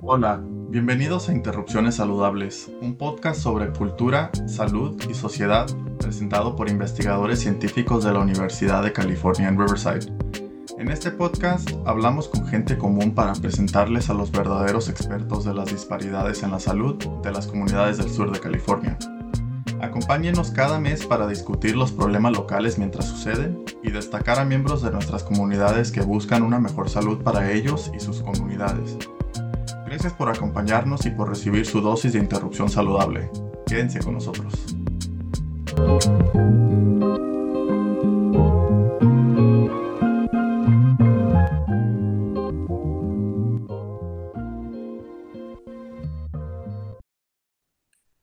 Hola, bienvenidos a Interrupciones Saludables, un podcast sobre cultura, salud y sociedad presentado por investigadores científicos de la Universidad de California en Riverside. En este podcast hablamos con gente común para presentarles a los verdaderos expertos de las disparidades en la salud de las comunidades del sur de California. Acompáñenos cada mes para discutir los problemas locales mientras suceden y destacar a miembros de nuestras comunidades que buscan una mejor salud para ellos y sus comunidades. Gracias por acompañarnos y por recibir su dosis de interrupción saludable. Quédense con nosotros.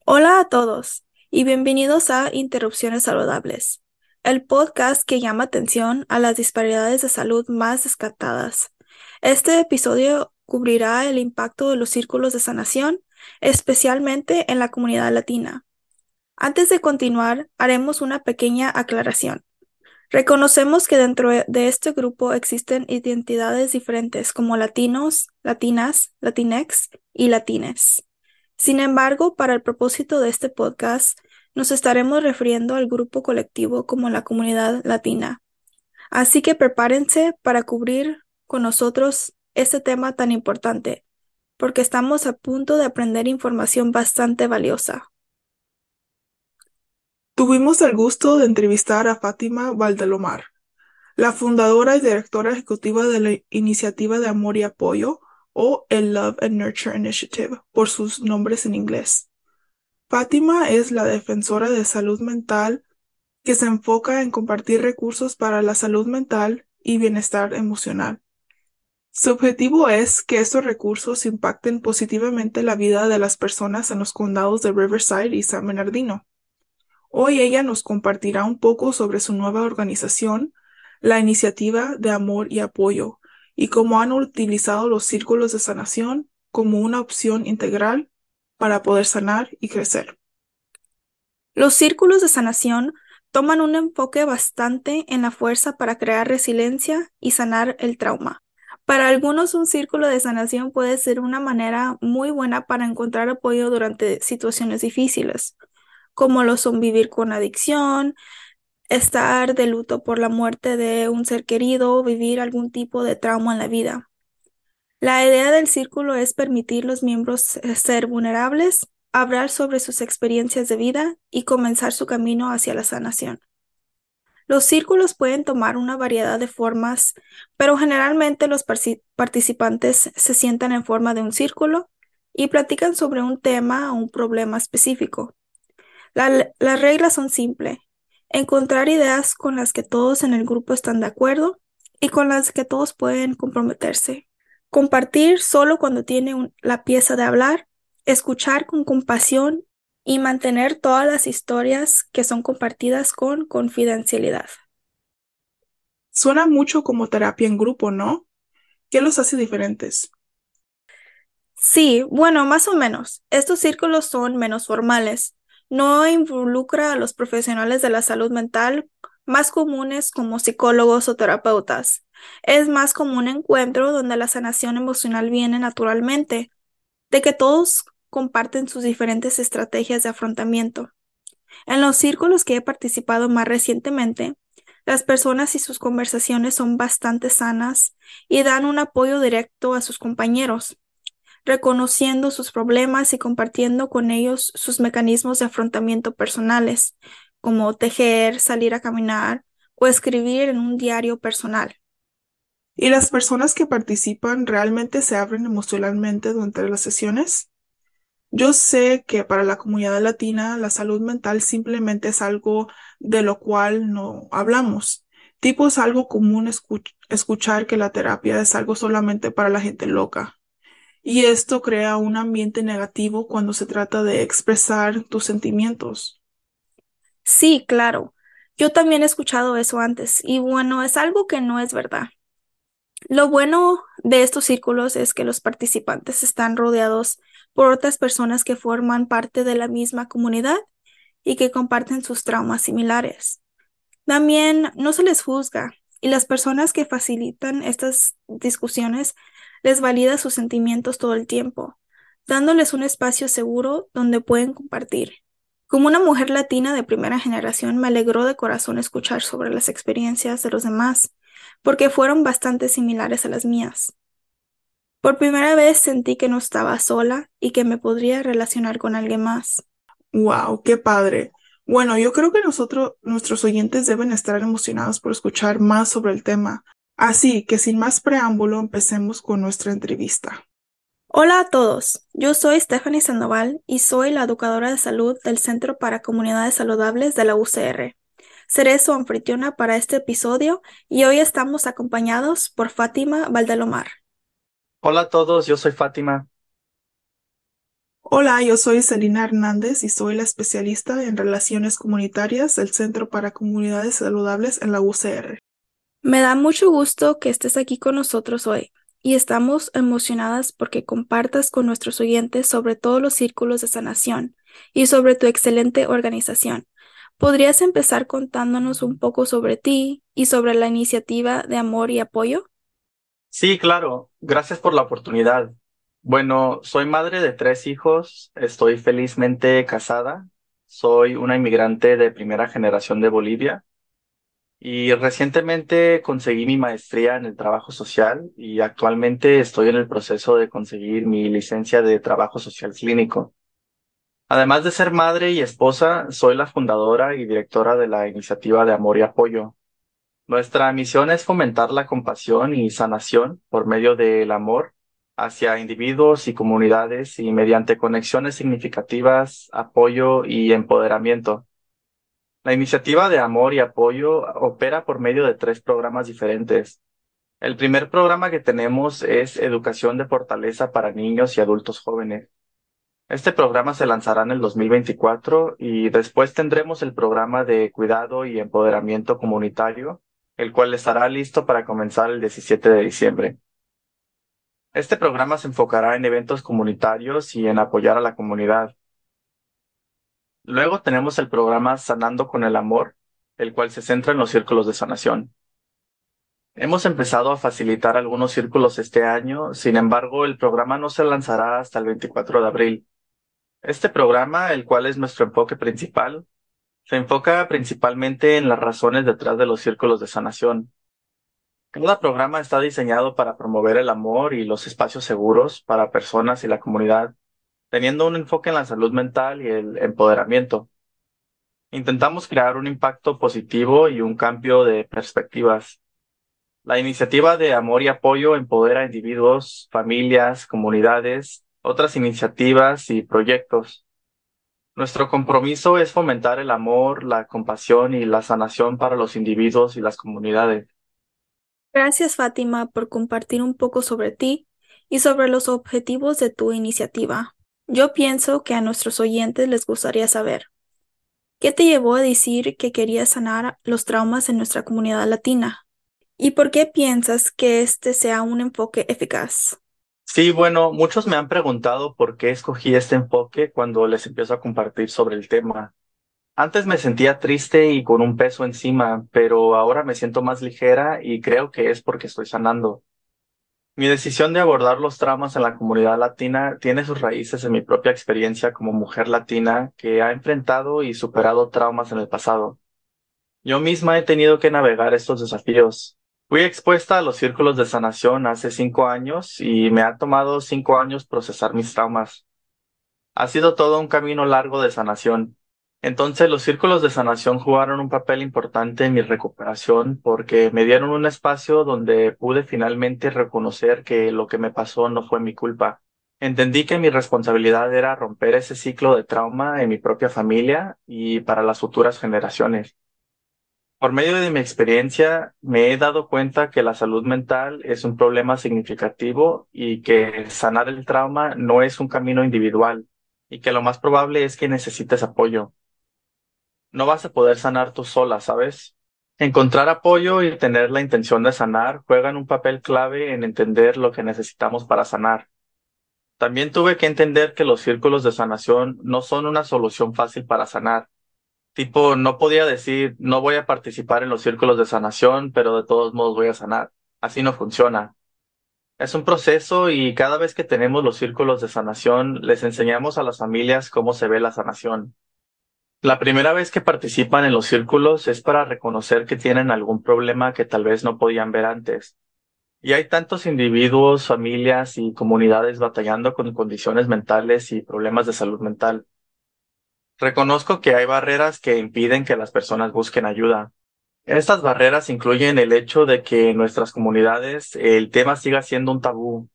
Hola a todos y bienvenidos a Interrupciones Saludables, el podcast que llama atención a las disparidades de salud más descartadas. Este episodio cubrirá el impacto de los círculos de sanación, especialmente en la comunidad latina. Antes de continuar, haremos una pequeña aclaración. Reconocemos que dentro de este grupo existen identidades diferentes como latinos, latinas, latinex y latines. Sin embargo, para el propósito de este podcast, nos estaremos refiriendo al grupo colectivo como la comunidad latina. Así que prepárense para cubrir con nosotros este tema tan importante, porque estamos a punto de aprender información bastante valiosa. Tuvimos el gusto de entrevistar a Fátima Valdelomar, la fundadora y directora ejecutiva de la Iniciativa de Amor y Apoyo, o el Love and Nurture Initiative, por sus nombres en inglés. Fátima es la defensora de salud mental que se enfoca en compartir recursos para la salud mental y bienestar emocional. Su objetivo es que estos recursos impacten positivamente la vida de las personas en los condados de Riverside y San Bernardino. Hoy ella nos compartirá un poco sobre su nueva organización, la iniciativa de amor y apoyo, y cómo han utilizado los círculos de sanación como una opción integral para poder sanar y crecer. Los círculos de sanación toman un enfoque bastante en la fuerza para crear resiliencia y sanar el trauma. Para algunos un círculo de sanación puede ser una manera muy buena para encontrar apoyo durante situaciones difíciles, como lo son vivir con adicción, estar de luto por la muerte de un ser querido o vivir algún tipo de trauma en la vida. La idea del círculo es permitir los miembros eh, ser vulnerables, hablar sobre sus experiencias de vida y comenzar su camino hacia la sanación. Los círculos pueden tomar una variedad de formas, pero generalmente los participantes se sientan en forma de un círculo y platican sobre un tema o un problema específico. las reglas son simples. Encontrar ideas con las que todos en el grupo están de acuerdo y con las que todos pueden comprometerse. Compartir solo cuando tiene la pieza de hablar, escuchar con compasión y mantener todas las historias que son compartidas con confidencialidad. Suena mucho como terapia en grupo, ¿no? ¿Qué los hace diferentes? Sí, bueno, más o menos. Estos círculos son menos formales. No involucra a los profesionales de la salud mental más comunes como psicólogos o terapeutas. Es más como un encuentro donde la sanación emocional viene naturalmente, de que todos comparten sus diferentes estrategias de afrontamiento. En los círculos que he participado más recientemente, las personas y sus conversaciones son bastante sanas y dan un apoyo directo a sus compañeros, reconociendo sus problemas y compartiendo con ellos sus mecanismos de afrontamiento personales, como tejer, salir a caminar o escribir en un diario personal. ¿Y las personas que participan realmente se abren emocionalmente durante las sesiones? Yo sé que para la comunidad latina la salud mental simplemente es algo de lo cual no hablamos. Tipo es algo común escuchar que la terapia es algo solamente para la gente loca. Y esto crea un ambiente negativo cuando se trata de expresar tus sentimientos. Sí, claro. Yo también he escuchado eso antes y bueno, es algo que no es verdad. Lo bueno de estos círculos es que los participantes están rodeados por otras personas que forman parte de la misma comunidad y que comparten sus traumas similares. También no se les juzga y las personas que facilitan estas discusiones les valida sus sentimientos todo el tiempo, dándoles un espacio seguro donde pueden compartir. Como una mujer latina de primera generación, me alegró de corazón escuchar sobre las experiencias de los demás, porque fueron bastante similares a las mías. Por primera vez sentí que no estaba sola y que me podría relacionar con alguien más. Wow, qué padre. Bueno, yo creo que nosotros, nuestros oyentes deben estar emocionados por escuchar más sobre el tema. Así que sin más preámbulo, empecemos con nuestra entrevista. Hola a todos, yo soy Stephanie Sandoval y soy la educadora de salud del Centro para Comunidades Saludables de la UCR. Seré su anfitriona para este episodio y hoy estamos acompañados por Fátima Valdelomar. Hola a todos, yo soy Fátima. Hola, yo soy Selina Hernández y soy la especialista en relaciones comunitarias del Centro para Comunidades Saludables en la UCR. Me da mucho gusto que estés aquí con nosotros hoy y estamos emocionadas porque compartas con nuestros oyentes sobre todos los círculos de sanación y sobre tu excelente organización. ¿Podrías empezar contándonos un poco sobre ti y sobre la iniciativa de amor y apoyo? Sí, claro. Gracias por la oportunidad. Bueno, soy madre de tres hijos, estoy felizmente casada, soy una inmigrante de primera generación de Bolivia y recientemente conseguí mi maestría en el trabajo social y actualmente estoy en el proceso de conseguir mi licencia de trabajo social clínico. Además de ser madre y esposa, soy la fundadora y directora de la iniciativa de Amor y Apoyo. Nuestra misión es fomentar la compasión y sanación por medio del amor hacia individuos y comunidades y mediante conexiones significativas, apoyo y empoderamiento. La iniciativa de amor y apoyo opera por medio de tres programas diferentes. El primer programa que tenemos es Educación de Fortaleza para Niños y Adultos Jóvenes. Este programa se lanzará en el 2024 y después tendremos el programa de Cuidado y Empoderamiento Comunitario, el cual estará listo para comenzar el 17 de diciembre. Este programa se enfocará en eventos comunitarios y en apoyar a la comunidad. Luego tenemos el programa Sanando con el Amor, el cual se centra en los círculos de sanación. Hemos empezado a facilitar algunos círculos este año, sin embargo, el programa no se lanzará hasta el 24 de abril. Este programa, el cual es nuestro enfoque principal, se enfoca principalmente en las razones detrás de los círculos de sanación. Cada programa está diseñado para promover el amor y los espacios seguros para personas y la comunidad teniendo un enfoque en la salud mental y el empoderamiento. Intentamos crear un impacto positivo y un cambio de perspectivas. La iniciativa de amor y apoyo empodera a individuos, familias, comunidades, otras iniciativas y proyectos. Nuestro compromiso es fomentar el amor, la compasión y la sanación para los individuos y las comunidades. Gracias, Fátima, por compartir un poco sobre ti y sobre los objetivos de tu iniciativa. Yo pienso que a nuestros oyentes les gustaría saber, ¿qué te llevó a decir que querías sanar los traumas en nuestra comunidad latina? ¿Y por qué piensas que este sea un enfoque eficaz? Sí, bueno, muchos me han preguntado por qué escogí este enfoque cuando les empiezo a compartir sobre el tema. Antes me sentía triste y con un peso encima, pero ahora me siento más ligera y creo que es porque estoy sanando. Mi decisión de abordar los traumas en la comunidad latina tiene sus raíces en mi propia experiencia como mujer latina que ha enfrentado y superado traumas en el pasado. Yo misma he tenido que navegar estos desafíos. Fui expuesta a los círculos de sanación hace cinco años y me ha tomado cinco años procesar mis traumas. Ha sido todo un camino largo de sanación. Entonces los círculos de sanación jugaron un papel importante en mi recuperación porque me dieron un espacio donde pude finalmente reconocer que lo que me pasó no fue mi culpa. Entendí que mi responsabilidad era romper ese ciclo de trauma en mi propia familia y para las futuras generaciones. Por medio de mi experiencia, me he dado cuenta que la salud mental es un problema significativo y que sanar el trauma no es un camino individual y que lo más probable es que necesites apoyo no vas a poder sanar tú sola, ¿sabes? Encontrar apoyo y tener la intención de sanar juegan un papel clave en entender lo que necesitamos para sanar. También tuve que entender que los círculos de sanación no son una solución fácil para sanar. Tipo, no podía decir, no voy a participar en los círculos de sanación, pero de todos modos voy a sanar. Así no funciona. Es un proceso y cada vez que tenemos los círculos de sanación, les enseñamos a las familias cómo se ve la sanación. La primera vez que participan en los círculos es para reconocer que tienen algún problema que tal vez no podían ver antes. Y hay tantos individuos, familias y comunidades batallando con condiciones mentales y problemas de salud mental. Reconozco que hay barreras que impiden que las personas busquen ayuda. Estas barreras incluyen el hecho de que en nuestras comunidades el tema siga siendo un tabú.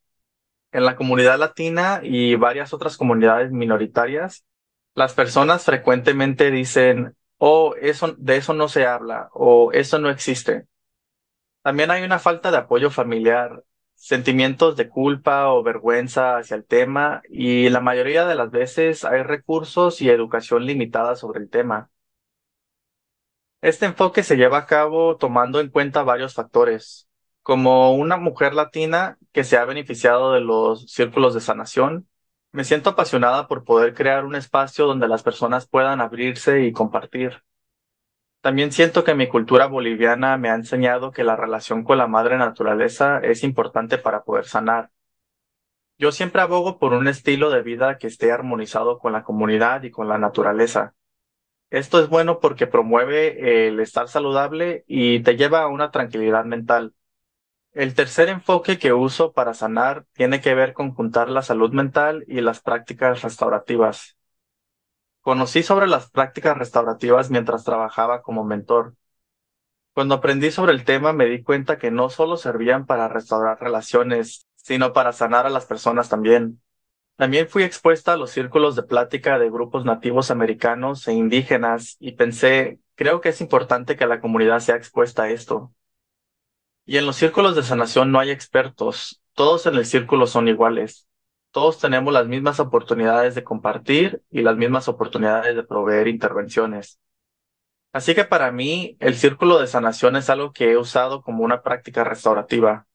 En la comunidad latina y varias otras comunidades minoritarias, las personas frecuentemente dicen, oh, eso, de eso no se habla o eso no existe. También hay una falta de apoyo familiar sentimientos de culpa o vergüenza hacia el tema y la mayoría de las veces hay recursos y educación limitada sobre el tema. Este enfoque se lleva a cabo tomando en cuenta varios factores, como una mujer latina que se ha beneficiado de los círculos de sanación. Me siento apasionada por poder crear un espacio donde las personas puedan abrirse y compartir. También siento que mi cultura boliviana me ha enseñado que la relación con la madre naturaleza es importante para poder sanar. Yo siempre abogo por un estilo de vida que esté armonizado con la comunidad y con la naturaleza. Esto es bueno porque promueve el estar saludable y te lleva a una tranquilidad mental. El tercer enfoque que uso para sanar tiene que ver con juntar la salud mental y las prácticas restaurativas. Conocí sobre las prácticas restaurativas mientras trabajaba como mentor. Cuando aprendí sobre el tema me di cuenta que no solo servían para restaurar relaciones, sino para sanar a las personas también. También fui expuesta a los círculos de plática de grupos nativos americanos e indígenas y pensé, creo que es importante que la comunidad sea expuesta a esto. Y en los círculos de sanación no hay expertos, todos en el círculo son iguales todos tenemos las mismas oportunidades de compartir y las mismas oportunidades de proveer intervenciones. Así que para mí, el círculo de sanación es algo que he usado como una práctica restaurativa.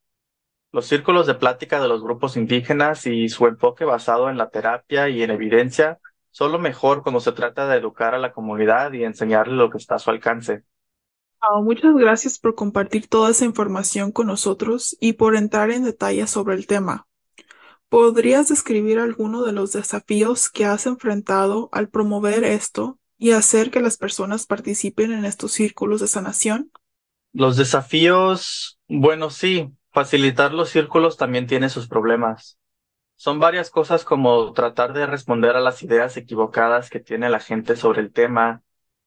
Los círculos de plática de los grupos indígenas y su enfoque basado en la terapia y en evidencia son lo mejor cuando se trata de educar a la comunidad y enseñarle lo que está a su alcance. Ah, muchas gracias por compartir toda esa información con nosotros y por entrar en detalles sobre el tema. ¿Podrías describir alguno de los desafíos que has enfrentado al promover esto y hacer que las personas participen en estos círculos de sanación? Los desafíos, bueno, sí, facilitar los círculos también tiene sus problemas. Son varias cosas como tratar de responder a las ideas equivocadas que tiene la gente sobre el tema,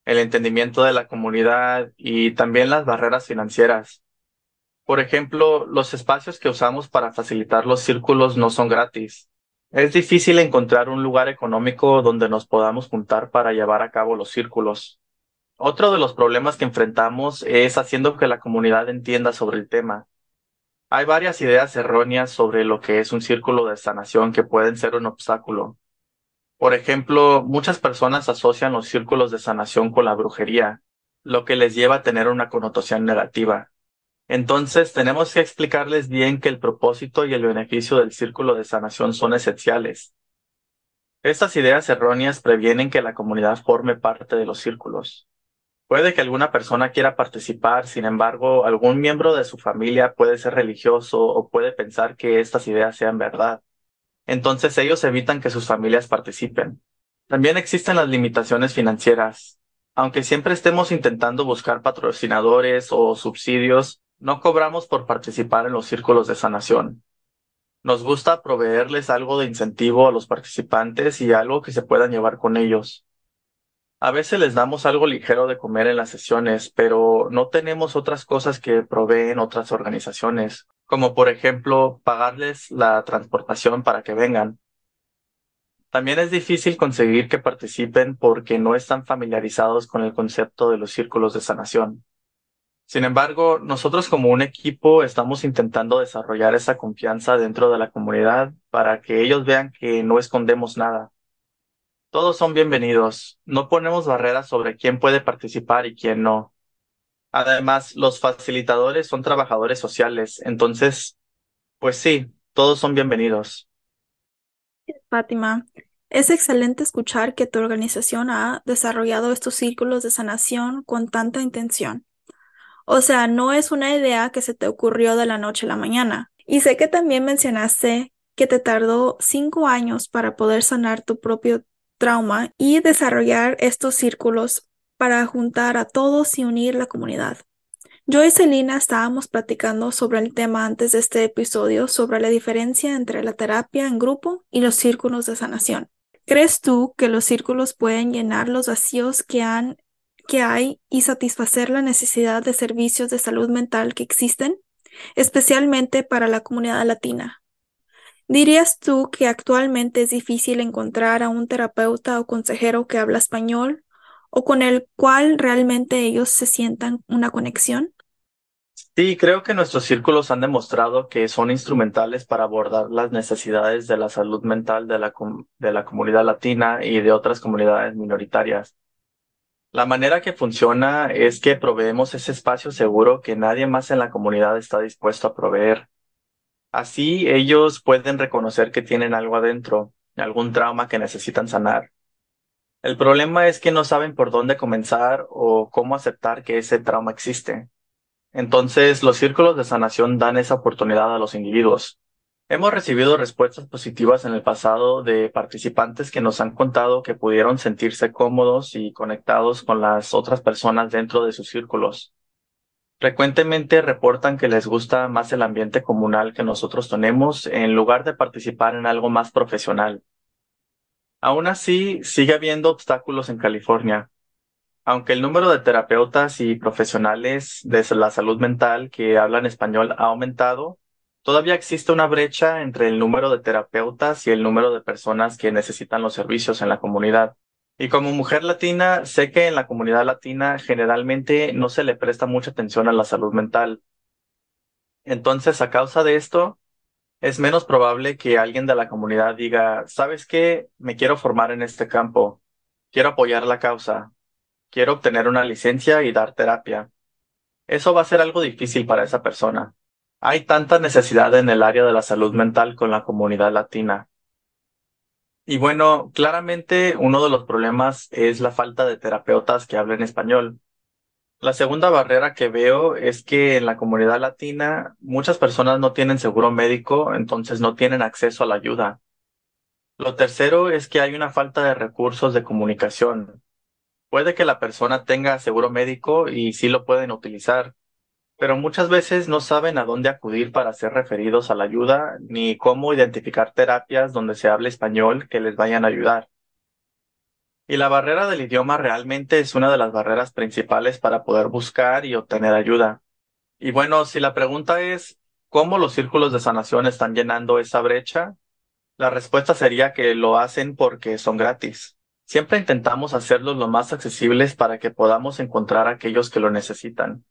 el entendimiento de la comunidad y también las barreras financieras. Por ejemplo, los espacios que usamos para facilitar los círculos no son gratis. Es difícil encontrar un lugar económico donde nos podamos juntar para llevar a cabo los círculos. Otro de los problemas que enfrentamos es haciendo que la comunidad entienda sobre el tema. Hay varias ideas erróneas sobre lo que es un círculo de sanación que pueden ser un obstáculo. Por ejemplo, muchas personas asocian los círculos de sanación con la brujería, lo que les lleva a tener una connotación negativa. Entonces tenemos que explicarles bien que el propósito y el beneficio del círculo de sanación son esenciales. Estas ideas erróneas previenen que la comunidad forme parte de los círculos. Puede que alguna persona quiera participar, sin embargo, algún miembro de su familia puede ser religioso o puede pensar que estas ideas sean verdad. Entonces ellos evitan que sus familias participen. También existen las limitaciones financieras. Aunque siempre estemos intentando buscar patrocinadores o subsidios, no cobramos por participar en los círculos de sanación. Nos gusta proveerles algo de incentivo a los participantes y algo que se puedan llevar con ellos. A veces les damos algo ligero de comer en las sesiones, pero no tenemos otras cosas que proveen otras organizaciones, como por ejemplo pagarles la transportación para que vengan. También es difícil conseguir que participen porque no están familiarizados con el concepto de los círculos de sanación. Sin embargo, nosotros como un equipo estamos intentando desarrollar esa confianza dentro de la comunidad para que ellos vean que no escondemos nada. Todos son bienvenidos, no ponemos barreras sobre quién puede participar y quién no. Además, los facilitadores son trabajadores sociales, entonces, pues sí, todos son bienvenidos. Fátima, Es excelente escuchar que tu organización ha desarrollado estos círculos de sanación con tanta intención. O sea, no es una idea que se te ocurrió de la noche a la mañana. Y sé que también mencionaste que te tardó cinco años para poder sanar tu propio trauma y desarrollar estos círculos para juntar a todos y unir la comunidad. Yo y Celina estábamos platicando sobre el tema antes de este episodio sobre la diferencia entre la terapia en grupo y los círculos de sanación. ¿Crees tú que los círculos pueden llenar los vacíos que, han, que hay y satisfacer la necesidad de servicios de salud mental que existen, especialmente para la comunidad latina? ¿Dirías tú que actualmente es difícil encontrar a un terapeuta o consejero que habla español o con el cual realmente ellos se sientan una conexión? Sí, creo que nuestros círculos han demostrado que son instrumentales para abordar las necesidades de la salud mental de la, de la comunidad latina y de otras comunidades minoritarias. La manera que funciona es que proveemos ese espacio seguro que nadie más en la comunidad está dispuesto a proveer. Así ellos pueden reconocer que tienen algo adentro, algún trauma que necesitan sanar. El problema es que no saben por dónde comenzar o cómo aceptar que ese trauma existe. Entonces, los círculos de sanación dan esa oportunidad a los individuos. Hemos recibido respuestas positivas en el pasado de participantes que nos han contado que pudieron sentirse cómodos y conectados con las otras personas dentro de sus círculos. Frecuentemente reportan que les gusta más el ambiente comunal que nosotros tenemos en lugar de participar en algo más profesional. Aún así, sigue habiendo obstáculos en California, aunque el número de terapeutas y profesionales de la salud mental que hablan español ha aumentado, todavía existe una brecha entre el número de terapeutas y el número de personas que necesitan los servicios en la comunidad. Y como mujer latina, sé que en la comunidad latina generalmente no se le presta mucha atención a la salud mental. Entonces, a causa de esto, es menos probable que alguien de la comunidad diga, ¿sabes qué? Me quiero formar en este campo, quiero apoyar la causa, quiero obtener una licencia y dar terapia. Eso va a ser algo difícil para esa persona. Hay tanta necesidad en el área de la salud mental con la comunidad latina. Y bueno, claramente uno de los problemas es la falta de terapeutas que hablen español. La segunda barrera que veo es que en la comunidad latina muchas personas no tienen seguro médico, entonces no tienen acceso a la ayuda. Lo tercero es que hay una falta de recursos de comunicación. Puede que la persona tenga seguro médico y sí lo pueden utilizar, pero muchas veces no saben a dónde acudir para ser referidos a la ayuda ni cómo identificar terapias donde se hable español que les vayan a ayudar. Y la barrera del idioma realmente es una de las barreras principales para poder buscar y obtener ayuda. Y bueno, si la pregunta es ¿cómo los círculos de sanación están llenando esa brecha? La respuesta sería que lo hacen porque son gratis. Siempre intentamos hacerlos lo más accesibles para que podamos encontrar a aquellos que lo necesitan.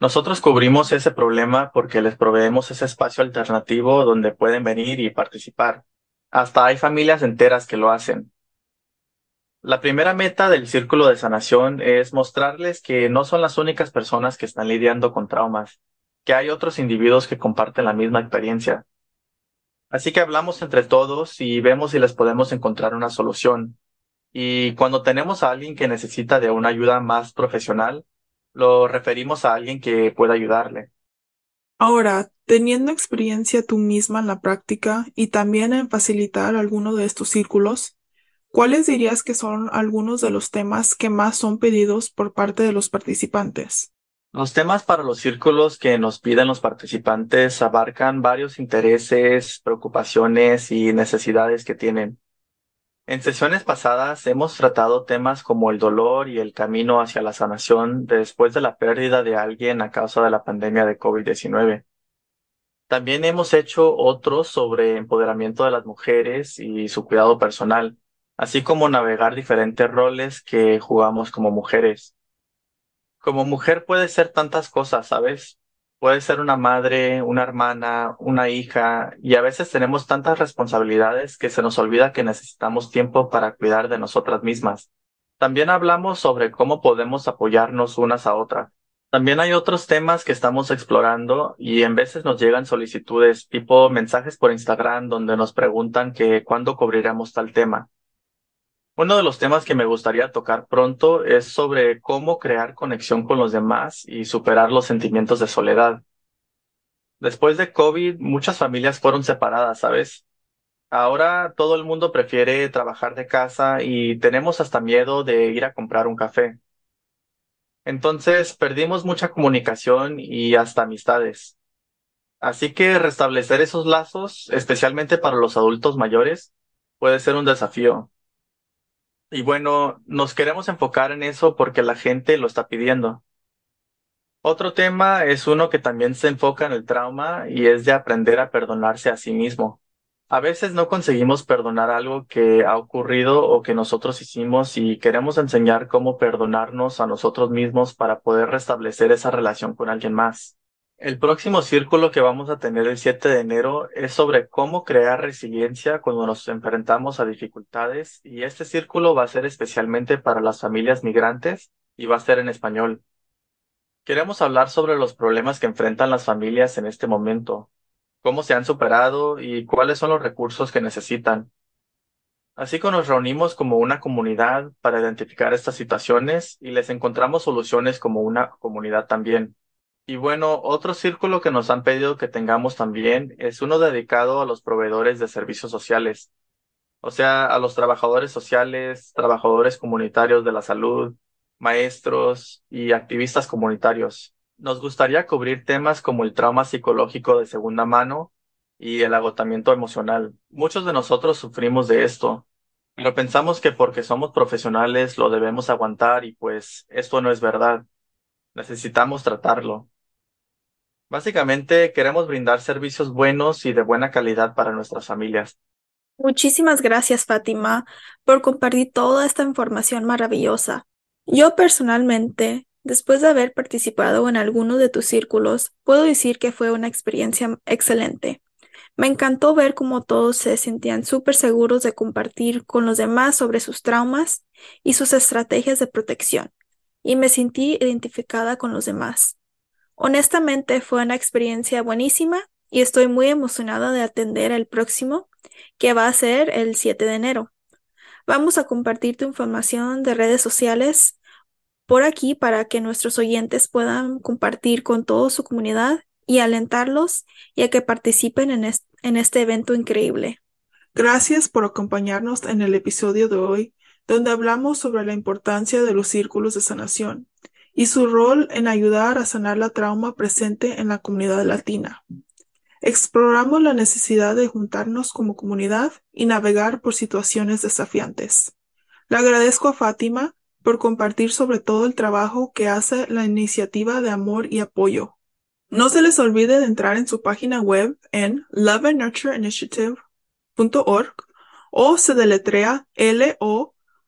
Nosotros cubrimos ese problema porque les proveemos ese espacio alternativo donde pueden venir y participar. Hasta hay familias enteras que lo hacen. La primera meta del círculo de sanación es mostrarles que no son las únicas personas que están lidiando con traumas, que hay otros individuos que comparten la misma experiencia. Así que hablamos entre todos y vemos si les podemos encontrar una solución, y cuando tenemos a alguien que necesita de una ayuda más profesional, lo referimos a alguien que pueda ayudarle. Ahora, teniendo experiencia tú misma en la práctica y también en facilitar alguno de estos círculos, ¿cuáles dirías que son algunos de los temas que más son pedidos por parte de los participantes? Los temas para los círculos que nos piden los participantes abarcan varios intereses, preocupaciones y necesidades que tienen. En sesiones pasadas hemos tratado temas como el dolor y el camino hacia la sanación después de la pérdida de alguien a causa de la pandemia de COVID-19. También hemos hecho otros sobre empoderamiento de las mujeres y su cuidado personal, así como navegar diferentes roles que jugamos como mujeres. Como mujer puede ser tantas cosas, ¿sabes? Puede ser una madre, una hermana, una hija, y a veces tenemos tantas responsabilidades que se nos olvida que necesitamos tiempo para cuidar de nosotras mismas. También hablamos sobre cómo podemos apoyarnos unas a otras. También hay otros temas que estamos explorando y en veces nos llegan solicitudes tipo mensajes por Instagram donde nos preguntan que cuándo cubriremos tal tema. Uno de los temas que me gustaría tocar pronto es sobre cómo crear conexión con los demás y superar los sentimientos de soledad. Después de COVID, muchas familias fueron separadas, ¿sabes? Ahora todo el mundo prefiere trabajar de casa y tenemos hasta miedo de ir a comprar un café. Entonces perdimos mucha comunicación y hasta amistades. Así que restablecer esos lazos, especialmente para los adultos mayores, puede ser un desafío. Y bueno, nos queremos enfocar en eso porque la gente lo está pidiendo. Otro tema es uno que también se enfoca en el trauma y es de aprender a perdonarse a sí mismo. A veces no conseguimos perdonar algo que ha ocurrido o que nosotros hicimos y queremos enseñar cómo perdonarnos a nosotros mismos para poder restablecer esa relación con alguien más. El próximo círculo que vamos a tener el 7 de enero es sobre cómo crear resiliencia cuando nos enfrentamos a dificultades y este círculo va a ser especialmente para las familias migrantes y va a ser en español. Queremos hablar sobre los problemas que enfrentan las familias en este momento, cómo se han superado y cuáles son los recursos que necesitan. Así que nos reunimos como una comunidad para identificar estas situaciones y les encontramos soluciones como una comunidad también. Y bueno, otro círculo que nos han pedido que tengamos también es uno dedicado a los proveedores de servicios sociales, o sea, a los trabajadores sociales, trabajadores comunitarios de la salud, maestros y activistas comunitarios. Nos gustaría cubrir temas como el trauma psicológico de segunda mano y el agotamiento emocional. Muchos de nosotros sufrimos de esto, pero pensamos que porque somos profesionales lo debemos aguantar y pues esto no es verdad. Necesitamos tratarlo. Básicamente queremos brindar servicios buenos y de buena calidad para nuestras familias. Muchísimas gracias, Fátima, por compartir toda esta información maravillosa. Yo personalmente, después de haber participado en alguno de tus círculos, puedo decir que fue una experiencia excelente. Me encantó ver cómo todos se sentían súper seguros de compartir con los demás sobre sus traumas y sus estrategias de protección, y me sentí identificada con los demás. Honestamente fue una experiencia buenísima y estoy muy emocionada de atender el próximo, que va a ser el 7 de enero. Vamos a compartir tu información de redes sociales por aquí para que nuestros oyentes puedan compartir con toda su comunidad y alentarlos y a que participen en, en este evento increíble. Gracias por acompañarnos en el episodio de hoy, donde hablamos sobre la importancia de los círculos de sanación y su rol en ayudar a sanar la trauma presente en la comunidad latina. Exploramos la necesidad de juntarnos como comunidad y navegar por situaciones desafiantes. Le agradezco a Fátima por compartir sobre todo el trabajo que hace la iniciativa de amor y apoyo. No se les olvide de entrar en su página web en loveandnurtureinitiative.org o se deletrea L-O-V-E-A-N-D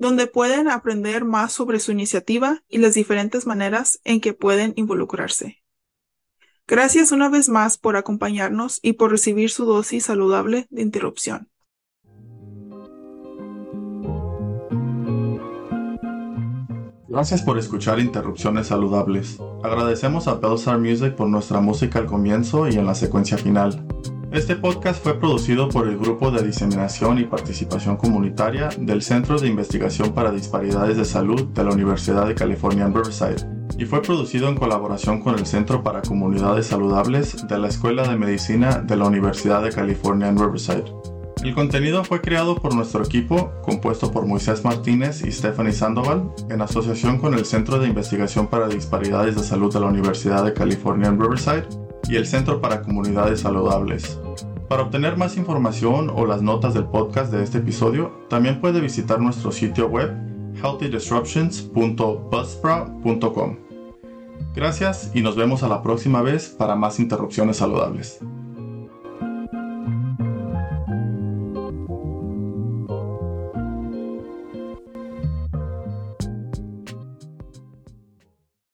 donde pueden aprender más sobre su iniciativa y las diferentes maneras en que pueden involucrarse. Gracias una vez más por acompañarnos y por recibir su dosis saludable de interrupción. Gracias por escuchar Interrupciones Saludables. Agradecemos a Bellstar Music por nuestra música al comienzo y en la secuencia final. Este podcast fue producido por el Grupo de Diseminación y Participación Comunitaria del Centro de Investigación para Disparidades de Salud de la Universidad de California en Riverside y fue producido en colaboración con el Centro para Comunidades Saludables de la Escuela de Medicina de la Universidad de California en Riverside. El contenido fue creado por nuestro equipo, compuesto por Moisés Martínez y Stephanie Sandoval, en asociación con el Centro de Investigación para Disparidades de Salud de la Universidad de California en Riverside y el Centro para Comunidades Saludables. Para obtener más información o las notas del podcast de este episodio, también puede visitar nuestro sitio web healthydisruptions.buzzsprout.com. Gracias y nos vemos a la próxima vez para más interrupciones saludables.